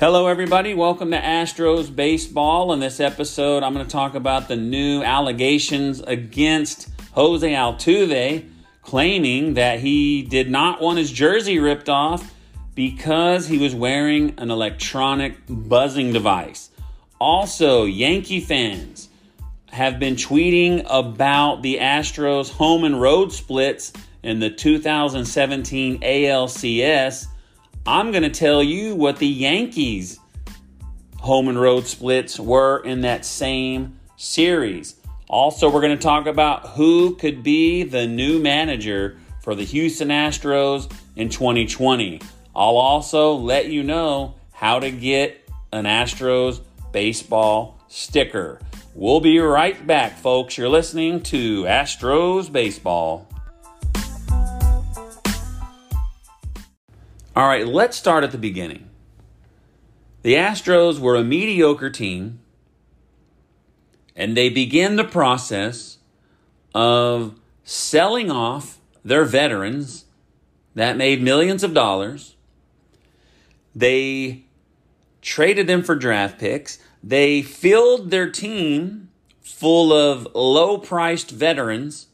Hello, everybody. Welcome to Astros Baseball. In this episode, I'm going to talk about the new allegations against Jose Altuve, claiming that he did not want his jersey ripped off because he was wearing an electronic buzzing device. Also, Yankee fans have been tweeting about the Astros home and road splits in the 2017 ALCS I'm going to tell you what the Yankees' home and road splits were in that same series. Also, we're going to talk about who could be the new manager for the Houston Astros in 2020. I'll also let you know how to get an Astros baseball sticker. We'll be right back, folks. You're listening to Astros Baseball. All right, let's start at the beginning. The Astros were a mediocre team, and they began the process of selling off their veterans that made millions of dollars. They traded them for draft picks. They filled their team full of low priced veterans,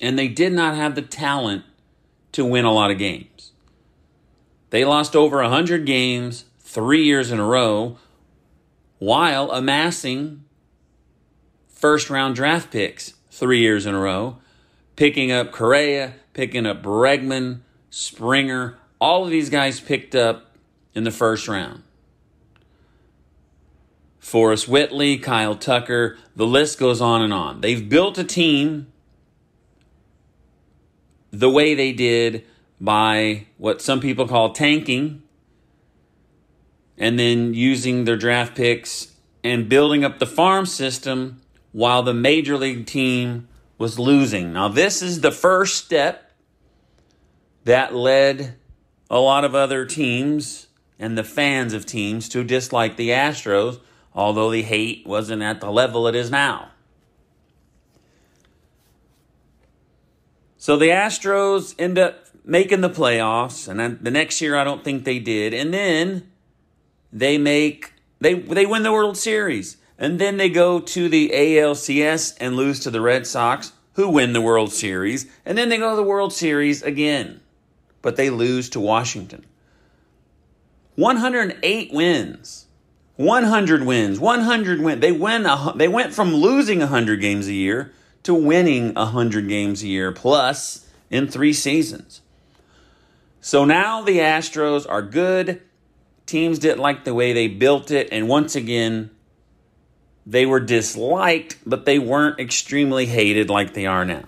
and they did not have the talent to win a lot of games. They lost over 100 games three years in a row while amassing first round draft picks three years in a row, picking up Correa, picking up Bregman, Springer, all of these guys picked up in the first round. Forrest Whitley, Kyle Tucker, the list goes on and on. They've built a team the way they did by what some people call tanking and then using their draft picks and building up the farm system while the major league team was losing. Now, this is the first step that led a lot of other teams and the fans of teams to dislike the Astros, although the hate wasn't at the level it is now. So the Astros end up making the playoffs, and then the next year I don't think they did. And then they make they they win the World Series, and then they go to the ALCS and lose to the Red Sox, who win the World Series, and then they go to the World Series again, but they lose to Washington. 108 wins. 100 wins. 100 wins. They win a, they went from losing 100 games a year to winning 100 games a year plus in three seasons. So now the Astros are good. Teams didn't like the way they built it. And once again, they were disliked, but they weren't extremely hated like they are now.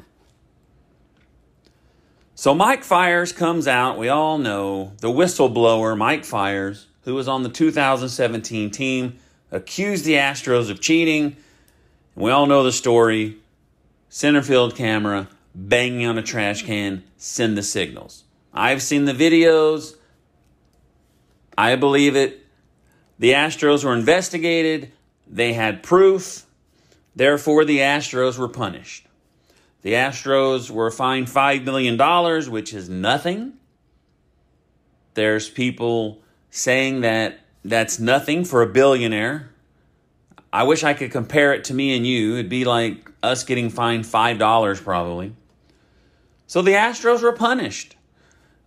So Mike Fiers comes out. We all know the whistleblower, Mike Fiers, who was on the 2017 team, accused the Astros of cheating. We all know the story center field camera, banging on a trash can, send the signals. I've seen the videos. I believe it. The Astros were investigated. They had proof. Therefore, the Astros were punished. The Astros were fined $5 million, which is nothing. There's people saying that that's nothing for a billionaire. I wish I could compare it to me and you. It'd be like us getting fined $5 probably. So the Astros were punished.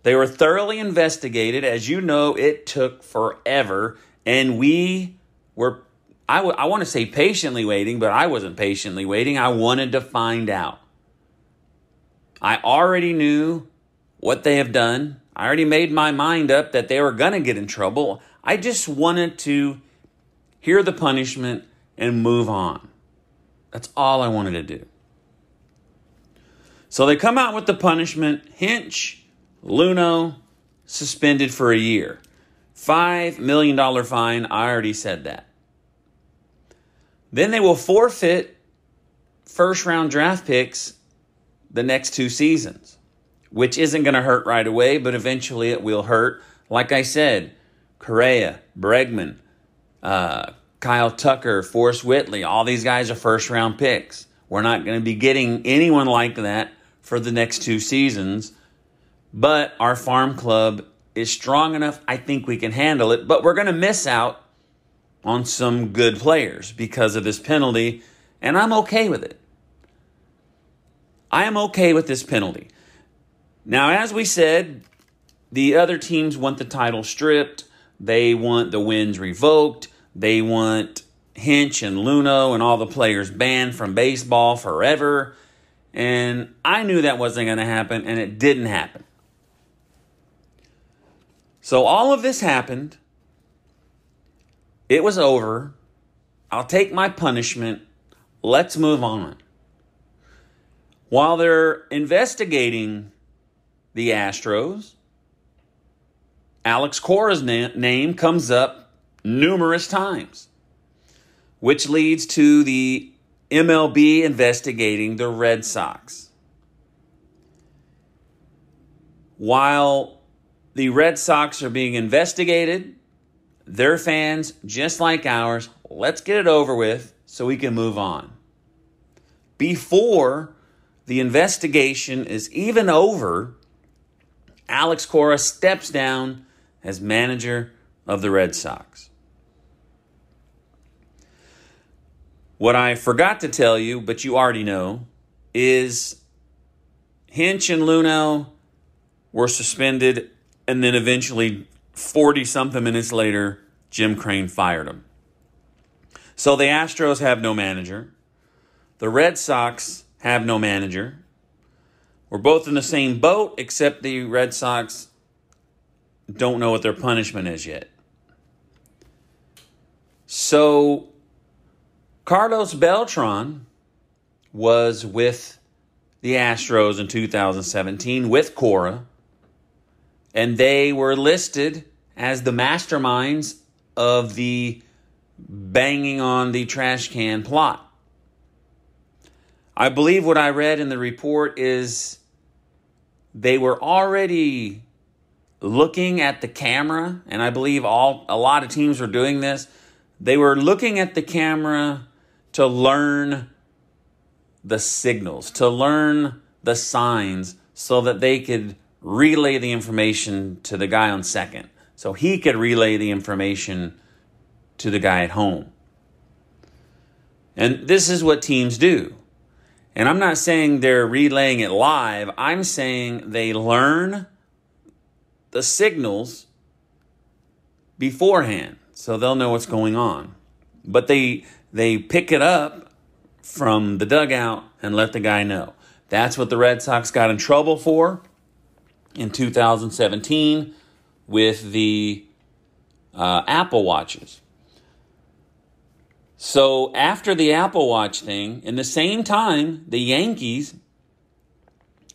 They were thoroughly investigated. As you know, it took forever. And we were, I, w- I want to say patiently waiting, but I wasn't patiently waiting. I wanted to find out. I already knew what they have done. I already made my mind up that they were going to get in trouble. I just wanted to hear the punishment and move on. That's all I wanted to do. So they come out with the punishment Hinch, Luhnow, suspended for a year. $5 million fine. I already said that. Then they will forfeit first round draft picks the next two seasons, which isn't going to hurt right away, but eventually it will hurt. Like I said, Correa, Bregman, uh, Kyle Tucker, Forrest Whitley, all these guys are first round picks. We're not going to be getting anyone like that for the next two seasons. But our farm club is strong enough. I think we can handle it. But we're going to miss out on some good players because of this penalty. And I'm okay with it. I am okay with this penalty. Now, as we said, the other teams want the title stripped. They want the wins revoked. They want Hinch and Luhnow and all the players banned from baseball forever. And I knew that wasn't going to happen, and it didn't happen. So all of this happened. It was over. I'll take my punishment. Let's move on. While they're investigating the Astros, Alex Cora's na- name comes up numerous times, which leads to the MLB investigating the Red Sox. While the Red Sox are being investigated, their fans, just like ours, let's get it over with so we can move on. Before the investigation is even over, Alex Cora steps down as manager of the Red Sox. What I forgot to tell you, but you already know, is Hinch and Luhnow were suspended, and then eventually, 40 something minutes later, Jim Crane fired them. So the Astros have no manager. The Red Sox have no manager. We're both in the same boat, except the Red Sox don't know what their punishment is yet. So, Carlos Beltran was with the Astros in 2017 with Cora, and they were listed as the masterminds of the banging on the trash can plot. I believe what I read in the report is they were already looking at the camera, and I believe all a lot of teams were doing this. They were looking at the camera to learn the signals, to learn the signs, so that they could relay the information to the guy on second, so he could relay the information to the guy at home. And this is what teams do. And I'm not saying they're relaying it live, I'm saying they learn the signals beforehand so they'll know what's going on. But they they pick it up from the dugout and let the guy know. That's what the Red Sox got in trouble for in 2017 with the uh, Apple Watches. So after the Apple Watch thing, in the same time, the Yankees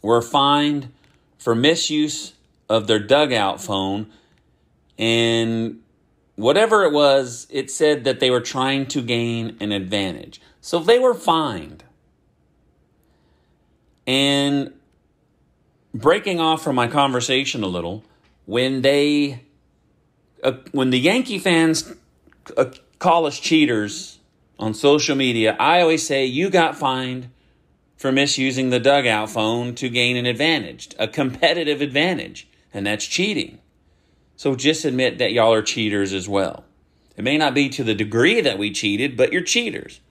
were fined for misuse of their dugout phone. And whatever it was, it said that they were trying to gain an advantage. So they were fined. And breaking off from my conversation a little, when they, uh, when the Yankee fans uh, call us cheaters on social media, I always say, you got fined for misusing the dugout phone to gain an advantage, a competitive advantage and that's cheating. So just admit that y'all are cheaters as well. It may not be to the degree that we cheated, but you're cheaters.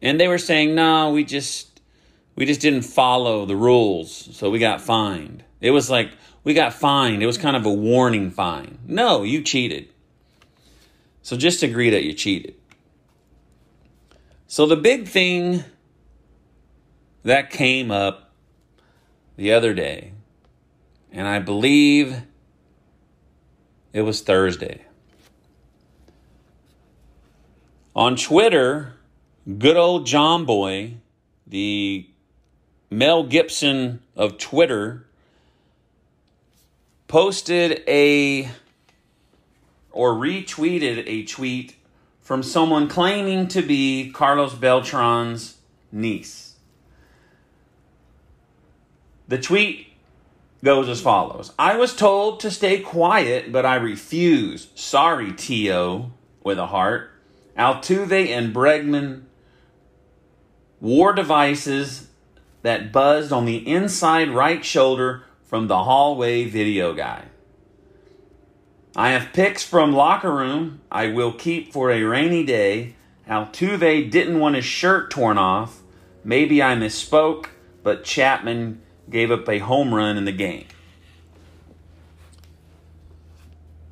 And they were saying, "No, we just we just didn't follow the rules, so we got fined." It was like we got fined. It was kind of a warning fine. No, you cheated. So just agree that you cheated. So the big thing that came up the other day and I believe it was Thursday. On Twitter, good old Jomboy, the Mel Gibson of Twitter posted a or retweeted a tweet from someone claiming to be Carlos Beltran's niece. The tweet goes as follows I was told to stay quiet, but I refuse. Sorry, T.O. with a heart. Altuve and Bregman wore devices that buzzed on the inside right shoulder from the hallway video guy. I have pics from locker room I will keep for a rainy day. Altuve didn't want his shirt torn off. Maybe I misspoke, but Chapman gave up a home run in the game.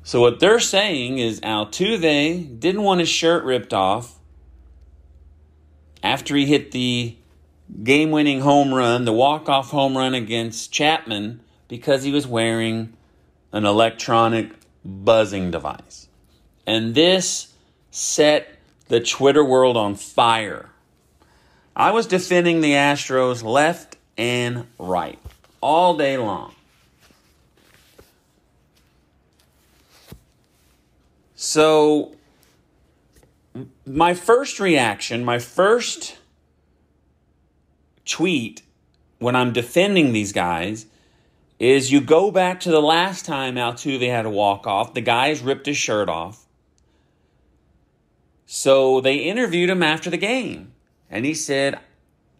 So what they're saying is Altuve didn't want his shirt ripped off after he hit the game-winning home run, the walk-off home run against Chapman because he was wearing an electronic buzzing device. And this set the Twitter world on fire. I was defending the Astros left and right all day long. So, my first reaction, my first tweet when I'm defending these guys is you go back to the last time Altuve had a walk off. The guys ripped his shirt off. So they interviewed him after the game. And he said,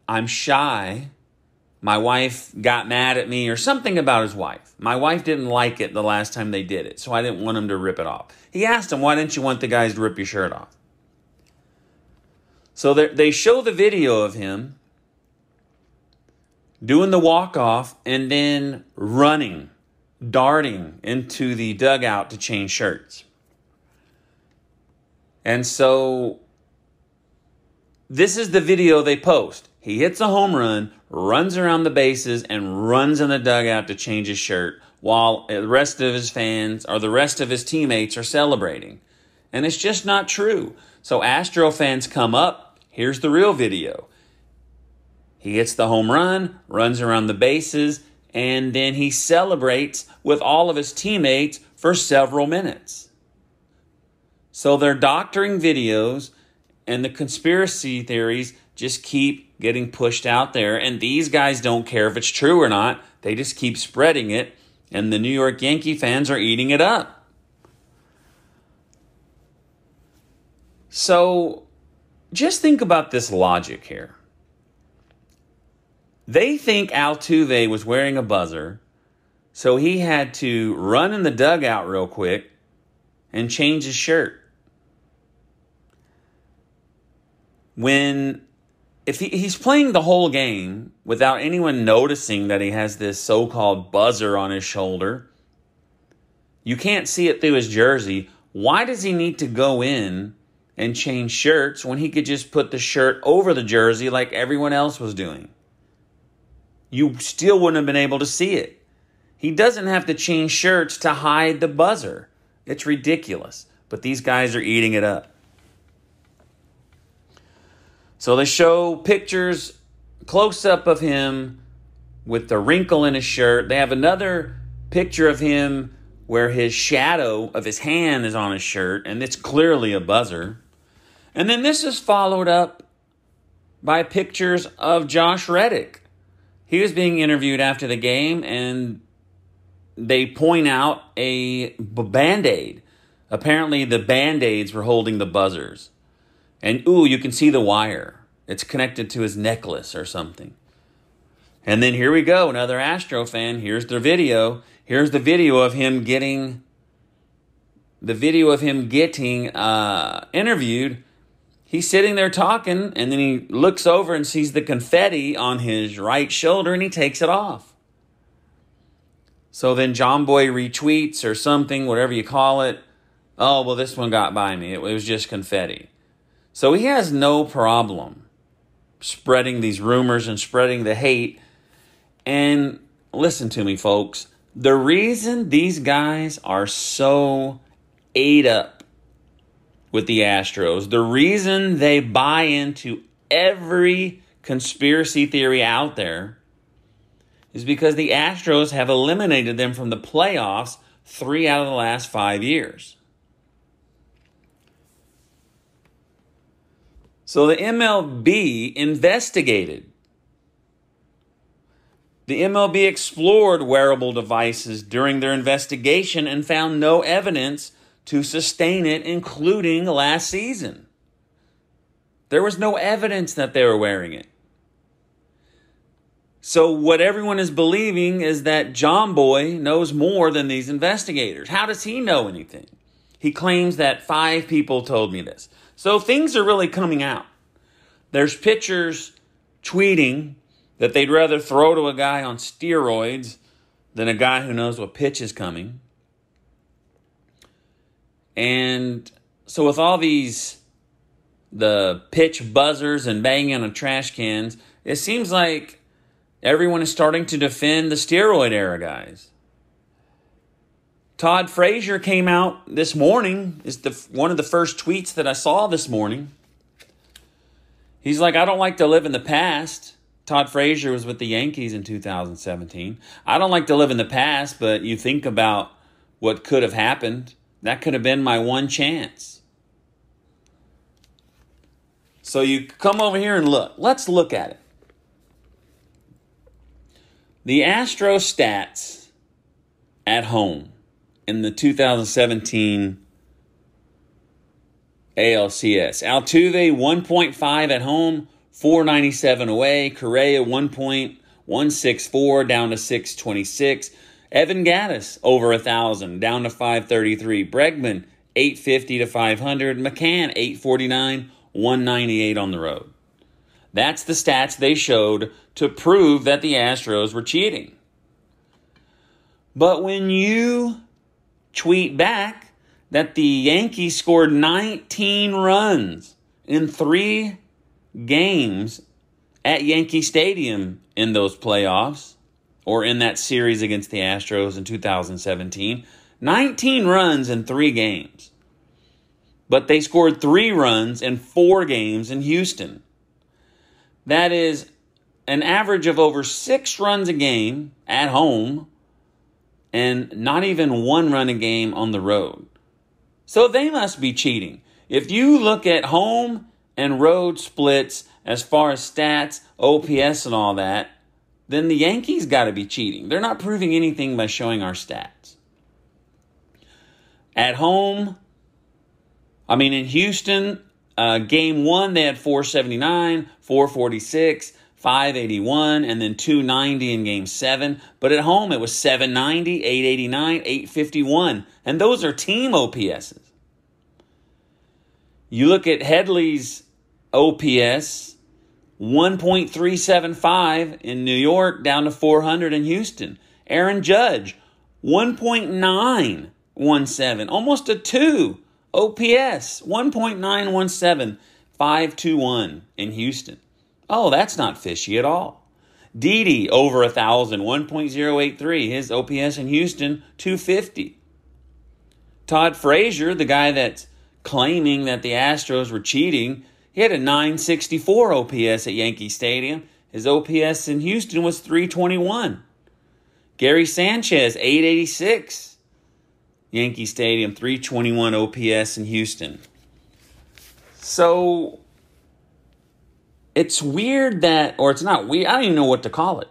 I'm shy my wife got mad at me or something about his wife. My wife didn't like it the last time they did it, so I didn't want him to rip it off. He asked him, Why didn't you want the guys to rip your shirt off? So they show the video of him doing the walk off and then running, darting into the dugout to change shirts. And so this is the video they post. He hits a home run, runs around the bases, and runs in the dugout to change his shirt while the rest of his fans or the rest of his teammates are celebrating. And it's just not true. So Astro fans come up. Here's the real video. He hits the home run, runs around the bases, and then he celebrates with all of his teammates for several minutes. So they're doctoring videos, and the conspiracy theories just keep getting pushed out there. And these guys don't care if it's true or not. They just keep spreading it. And the New York Yankee fans are eating it up. So just think about this logic here. They think Altuve was wearing a buzzer, so he had to run in the dugout real quick and change his shirt. When if he, he's playing the whole game without anyone noticing that he has this so called buzzer on his shoulder, you can't see it through his jersey. Why does he need to go in and change shirts when he could just put the shirt over the jersey like everyone else was doing? You still wouldn't have been able to see it. He doesn't have to change shirts to hide the buzzer. It's ridiculous. But these guys are eating it up. So they show pictures, close up of him with the wrinkle in his shirt. They have another picture of him where his shadow of his hand is on his shirt, and it's clearly a buzzer. And then this is followed up by pictures of Josh Reddick. He was being interviewed after the game, and they point out a band aid. Apparently, the band aids were holding the buzzers. And ooh, you can see the wire. It's connected to his necklace or something. And then here we go, another Astro fan. Here's their video. Here's the video of him getting the video of him getting uh, interviewed. He's sitting there talking, and then he looks over and sees the confetti on his right shoulder, and he takes it off. So then Jomboy retweets or something, whatever you call it. Oh, well, this one got by me. It was just confetti. So he has no problem spreading these rumors and spreading the hate. And listen to me, folks. The reason these guys are so ate up with the Astros, the reason they buy into every conspiracy theory out there is because the Astros have eliminated them from the playoffs three out of the last five years. So the MLB investigated. The MLB explored wearable devices during their investigation and found no evidence to sustain it, including last season. There was no evidence that they were wearing it. So, what everyone is believing is that Jomboy knows more than these investigators. How does he know anything? He claims that five people told me this. So, things are really coming out. There's pitchers tweeting that they'd rather throw to a guy on steroids than a guy who knows what pitch is coming. And so, with all these the pitch buzzers and banging on trash cans, it seems like everyone is starting to defend the steroid era guys. Todd Frazier came out this morning, is the one of the first tweets that I saw this morning. He's like, I don't like to live in the past. Todd Frazier was with the Yankees in 2017. I don't like to live in the past, but you think about what could have happened. That could have been my one chance. So you come over here and look. Let's look at it. The Astro stats at home in the 2017 ALCS. Altuve 1.5 at home, 497 away. Correa 1.164 down to 626. Evan Gattis over a 1,000 down to 533. Bregman 850 to 500. McCann 849, 198 on the road. That's the stats they showed to prove that the Astros were cheating. But when you tweet back that the Yankees scored 19 runs in three games at Yankee Stadium in those playoffs, or in that series against the Astros in 2017, 19 runs in three games. But they scored three runs in four games in Houston. That is an average of over six runs a game at home and not even one run a game on the road. So they must be cheating. If you look at home and road splits as far as stats, OPS, and all that, then the Yankees got to be cheating. They're not proving anything by showing our stats. At home, I mean, in Houston, uh, game one, they had 479, 446, 581, and then 290 in game seven. But at home, it was 790, 889, 851. And those are team OPSs. You look at Headley's OPS, 1.375 in New York, down to 400 in Houston. Aaron Judge, 1.917, almost a 2 OPS 1.917, 521 in Houston. Oh, that's not fishy at all. Didi over 1,000, 1.083. His OPS in Houston, 250. Todd Frazier, the guy that's claiming that the Astros were cheating, he had a 964 OPS at Yankee Stadium. His OPS in Houston was 321. Gary Sanchez, 886. Yankee Stadium, 321 OPS in Houston. So it's weird that, or it's not weird, I don't even know what to call it.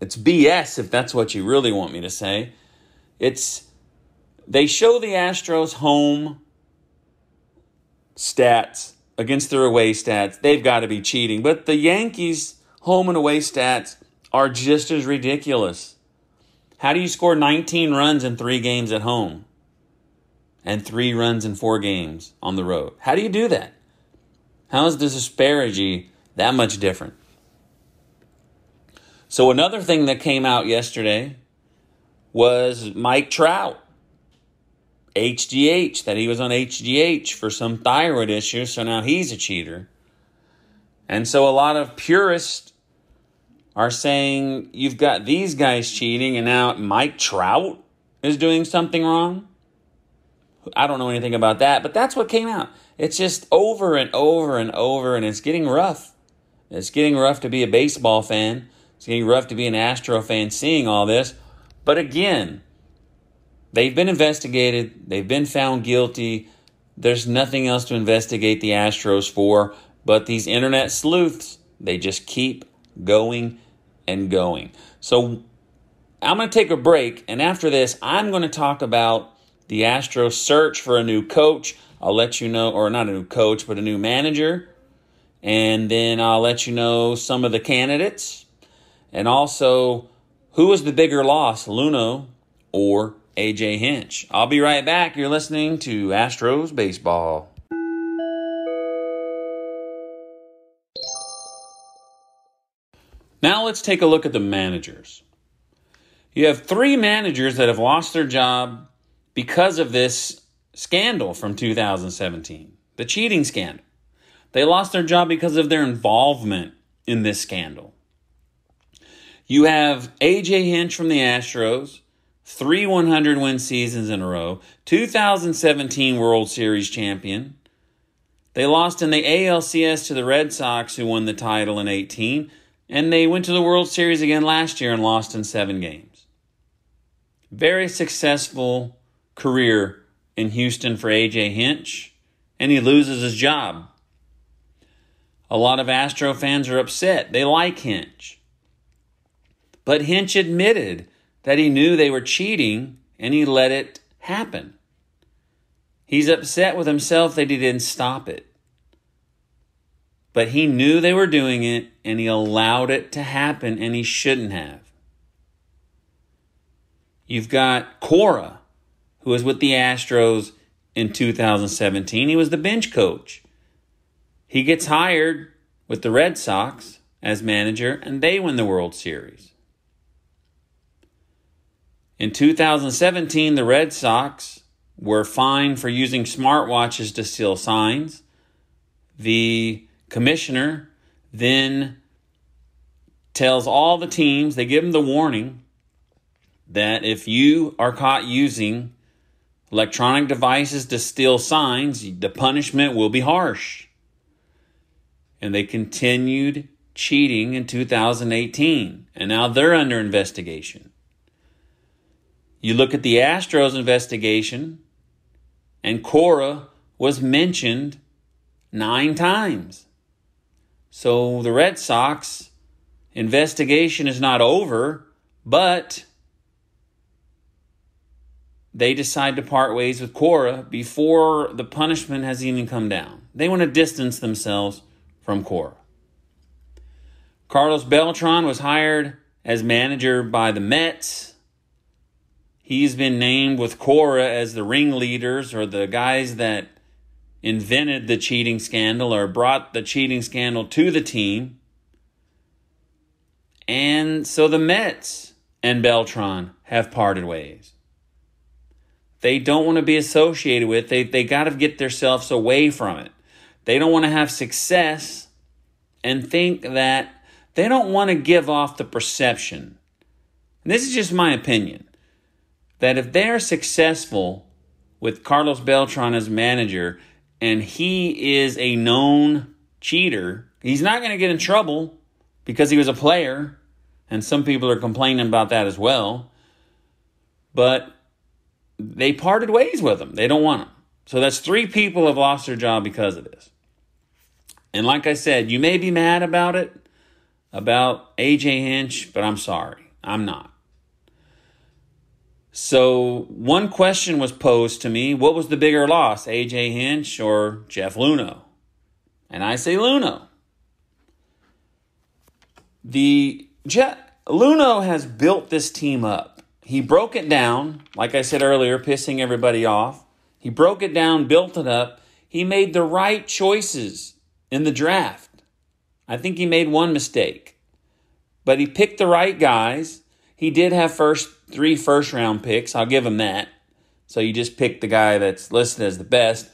It's BS if that's what you really want me to say. It's, they show the Astros home stats against their away stats. They've got to be cheating. But the Yankees' home and away stats are just as ridiculous. How do you score 19 runs in three games at home and three runs in four games on the road? How do you do that? How is the disparity that much different? So, another thing that came out yesterday was Mike Trout. HGH, that he was on HGH for some thyroid issue, so now he's a cheater. And so a lot of purists are saying you've got these guys cheating and now Mike Trout is doing something wrong. I don't know anything about that, but that's what came out. It's just over and over and over, and it's getting rough. It's getting rough to be a baseball fan. It's getting rough to be an Astro fan seeing all this. But again, they've been investigated, they've been found guilty. There's nothing else to investigate the Astros for, but these internet sleuths, they just keep going and going. So I'm going to take a break, and after this, I'm going to talk about the Astros search for a new coach. I'll let you know, or not a new coach, but a new manager. And then I'll let you know some of the candidates. And also, who was the bigger loss, Luhnow or AJ Hinch? I'll be right back. You're listening to Astros Baseball. Now let's take a look at the managers. You have three managers that have lost their job because of this scandal from 2017, the cheating scandal. They lost their job because of their involvement in this scandal. You have AJ Hinch from the Astros, three 100 win seasons in a row, 2017 World Series champion. They lost in the ALCS to the Red Sox, who won the title in 18, and they went to the World Series again last year and lost in seven games. Very successful career in Houston for AJ Hinch, and he loses his job. A lot of Astro fans are upset. They like Hinch. But Hinch admitted that he knew they were cheating and he let it happen. He's upset with himself that he didn't stop it. But he knew they were doing it and he allowed it to happen and he shouldn't have. You've got Cora, who was with the Astros in 2017. He was the bench coach. He gets hired with the Red Sox as manager, and they win the World Series. In 2017, the Red Sox were fined for using smartwatches to steal signs. The commissioner then tells all the teams, they give them the warning that if you are caught using electronic devices to steal signs, the punishment will be harsh. And they continued cheating in 2018, and now they're under investigation. You look at the Astros investigation, and Cora was mentioned nine times. So the Red Sox investigation is not over, but they decide to part ways with Cora before the punishment has even come down. They want to distance themselves from Cora. Carlos Beltran was hired as manager by the Mets. He's been named with Cora as the ringleaders or the guys that invented the cheating scandal or brought the cheating scandal to the team. And so the Mets and Beltran have parted ways they don't want to be associated with. They, they got to get themselves away from it. They don't want to have success and think that they don't want to give off the perception. And this is just my opinion that if they're successful with Carlos Beltran as manager and he is a known cheater, he's not going to get in trouble because he was a player. And some people are complaining about that as well. But they parted ways with him. They don't want him. So that's three people have lost their job because of this. And like I said, you may be mad about it, about AJ Hinch, but I'm sorry. I'm not. So one question was posed to me what was the bigger loss, AJ Hinch or Jeff Luhnow? And I say Luhnow. The Jeff, Luhnow has built this team up he broke it down, like I said earlier, pissing everybody off. He broke it down, built it up. He made the right choices in the draft. I think he made one mistake, but he picked the right guys. He did have first three first round picks. I'll give him that. So you just pick the guy that's listed as the best.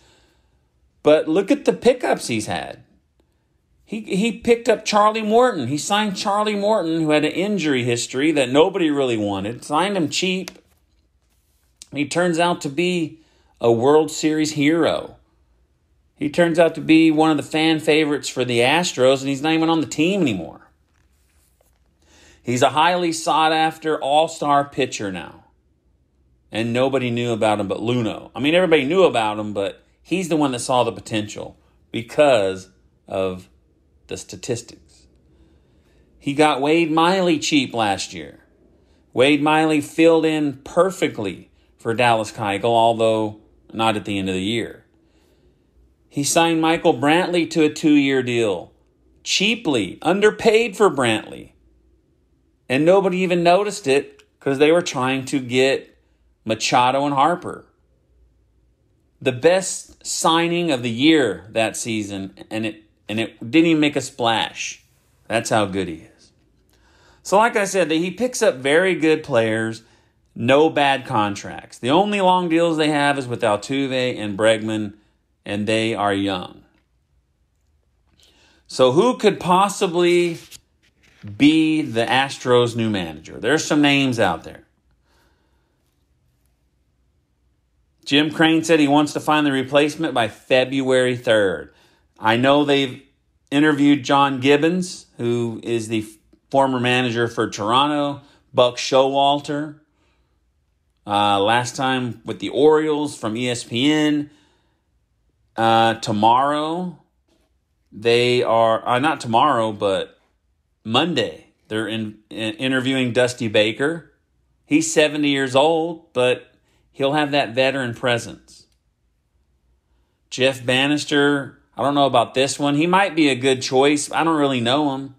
But look at the pickups he's had. He, he picked up Charlie Morton. He signed Charlie Morton, who had an injury history that nobody really wanted, signed him cheap. He turns out to be a World Series hero. He turns out to be one of the fan favorites for the Astros, and he's not even on the team anymore. He's a highly sought after all star pitcher now. And nobody knew about him but Luhnow. I mean, everybody knew about him, but he's the one that saw the potential because of the statistics. He got Wade Miley cheap last year. Wade Miley filled in perfectly for Dallas Keuchel, although not at the end of the year. He signed Michael Brantley to a two year deal, cheaply, underpaid for Brantley. And nobody even noticed it because they were trying to get Machado and Harper. The best signing of the year that season, and it and it didn't even make a splash. That's how good he is. So, like I said, he picks up very good players, no bad contracts. The only long deals they have is with Altuve and Bregman, and they are young. So, who could possibly be the Astros' new manager? There's some names out there. Jim Crane said he wants to find the replacement by February 3rd. I know they've interviewed John Gibbons, who is the former manager for Toronto, Buck Showalter, uh, last time with the Orioles from ESPN. Uh, tomorrow, they are, uh, not tomorrow, but Monday, they're in, in, interviewing Dusty Baker. He's 70 years old, but he'll have that veteran presence. Jeff Banister, I don't know about this one. He might be a good choice. I don't really know him.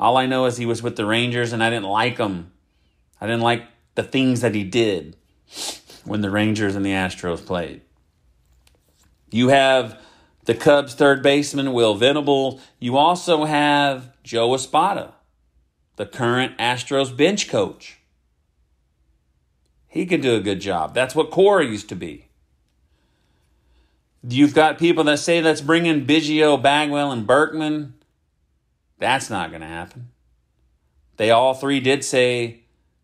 All I know is he was with the Rangers and I didn't like him. I didn't like the things that he did when the Rangers and the Astros played. You have the Cubs third baseman, Will Venable. You also have Joe Espada, the current Astros bench coach. He could do a good job. That's what Cora used to be. You've got people that say let's bring in Biggio, Bagwell, and Berkman. That's not going to happen. They all three did say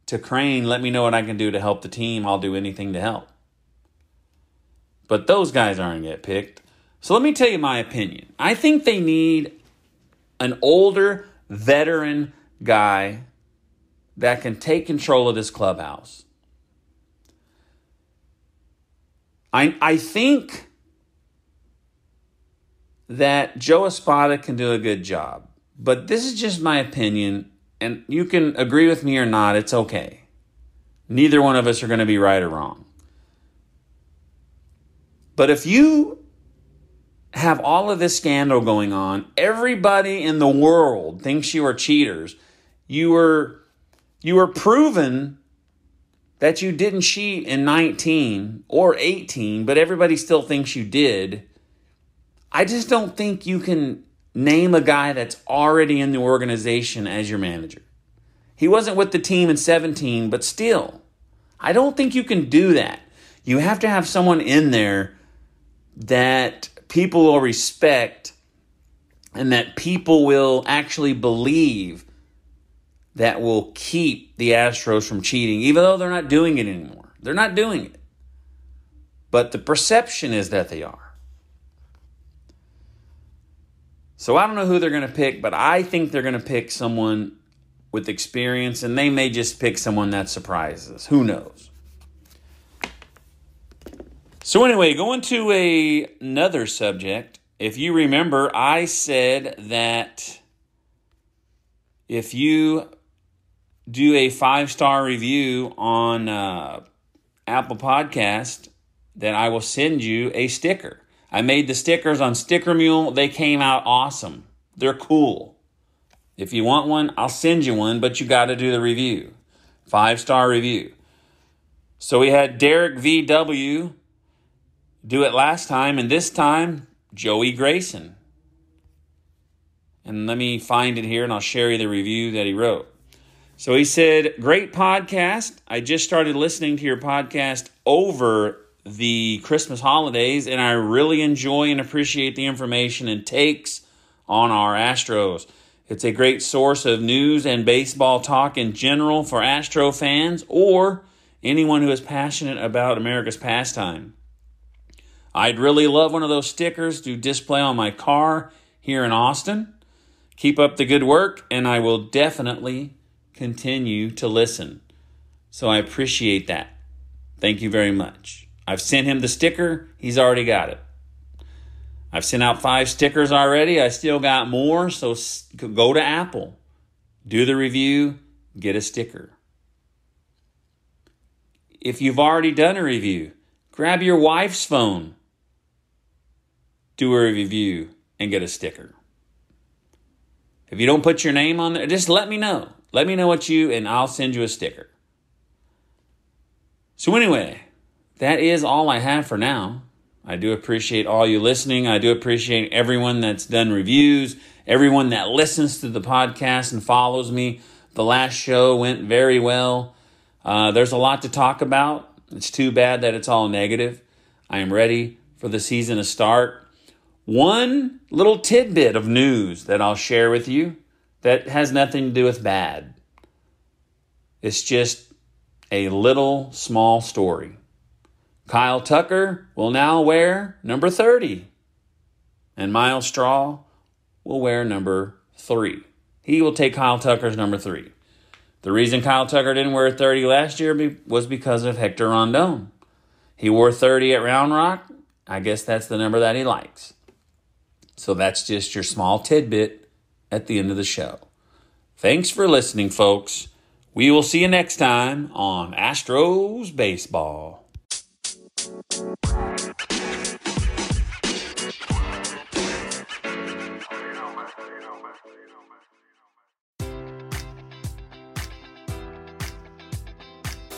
to Crane, let me know what I can do to help the team. I'll do anything to help. But those guys aren't get picked. So let me tell you my opinion. I think they need an older veteran guy that can take control of this clubhouse. I, I think that Joe Espada can do a good job. But this is just my opinion, and you can agree with me or not, it's okay. Neither one of us are going to be right or wrong. But if you have all of this scandal going on, everybody in the world thinks you are cheaters. You were you were proven that you didn't cheat in 19 or 18, but everybody still thinks you did. I just don't think you can name a guy that's already in the organization as your manager. He wasn't with the team in 17, but still, I don't think you can do that. You have to have someone in there that people will respect and that people will actually believe that will keep the Astros from cheating, even though they're not doing it anymore. They're not doing it. But the perception is that they are. So I don't know who they're going to pick, but I think they're going to pick someone with experience, and they may just pick someone that surprises. Who knows? So anyway, going to a, another subject. If you remember, I said that if you do a five star review on uh, Apple Podcast, then I will send you a sticker. I made the stickers on Sticker Mule. They came out awesome. They're cool. If you want one, I'll send you one, but you got to do the review. Five star review. So we had Derek VW do it last time, and this time, Joey Grayson. And let me find it here and I'll share you the review that he wrote. So he said, Great podcast. I just started listening to your podcast over the Christmas holidays, and I really enjoy and appreciate the information and takes on our Astros. It's a great source of news and baseball talk in general for Astro fans or anyone who is passionate about America's pastime. I'd really love one of those stickers to display on my car here in Austin. Keep up the good work, and I will definitely continue to listen. So I appreciate that. Thank you very much. I've sent him the sticker, he's already got it. I've sent out five stickers already. I still got more. So go to Apple, do the review, get a sticker. If you've already done a review, grab your wife's phone, do a review, and get a sticker. If you don't put your name on there, just let me know. Let me know what you, and I'll send you a sticker. So, anyway, that is all I have for now. I do appreciate all you listening. I do appreciate everyone that's done reviews, everyone that listens to the podcast and follows me. The last show went very well. Uh, there's a lot to talk about. It's too bad that it's all negative. I am ready for the season to start. One little tidbit of news that I'll share with you that has nothing to do with bad. It's just a little small story. Kyle Tucker will now wear number 30, and Myles Straw will wear number 3. He will take Kyle Tucker's number 3. The reason Kyle Tucker didn't wear 30 last year was because of Hector Rondon. He wore 30 at Round Rock. I guess that's the number that he likes. So that's just your small tidbit at the end of the show. Thanks for listening, folks. We will see you next time on Astros Baseball. Música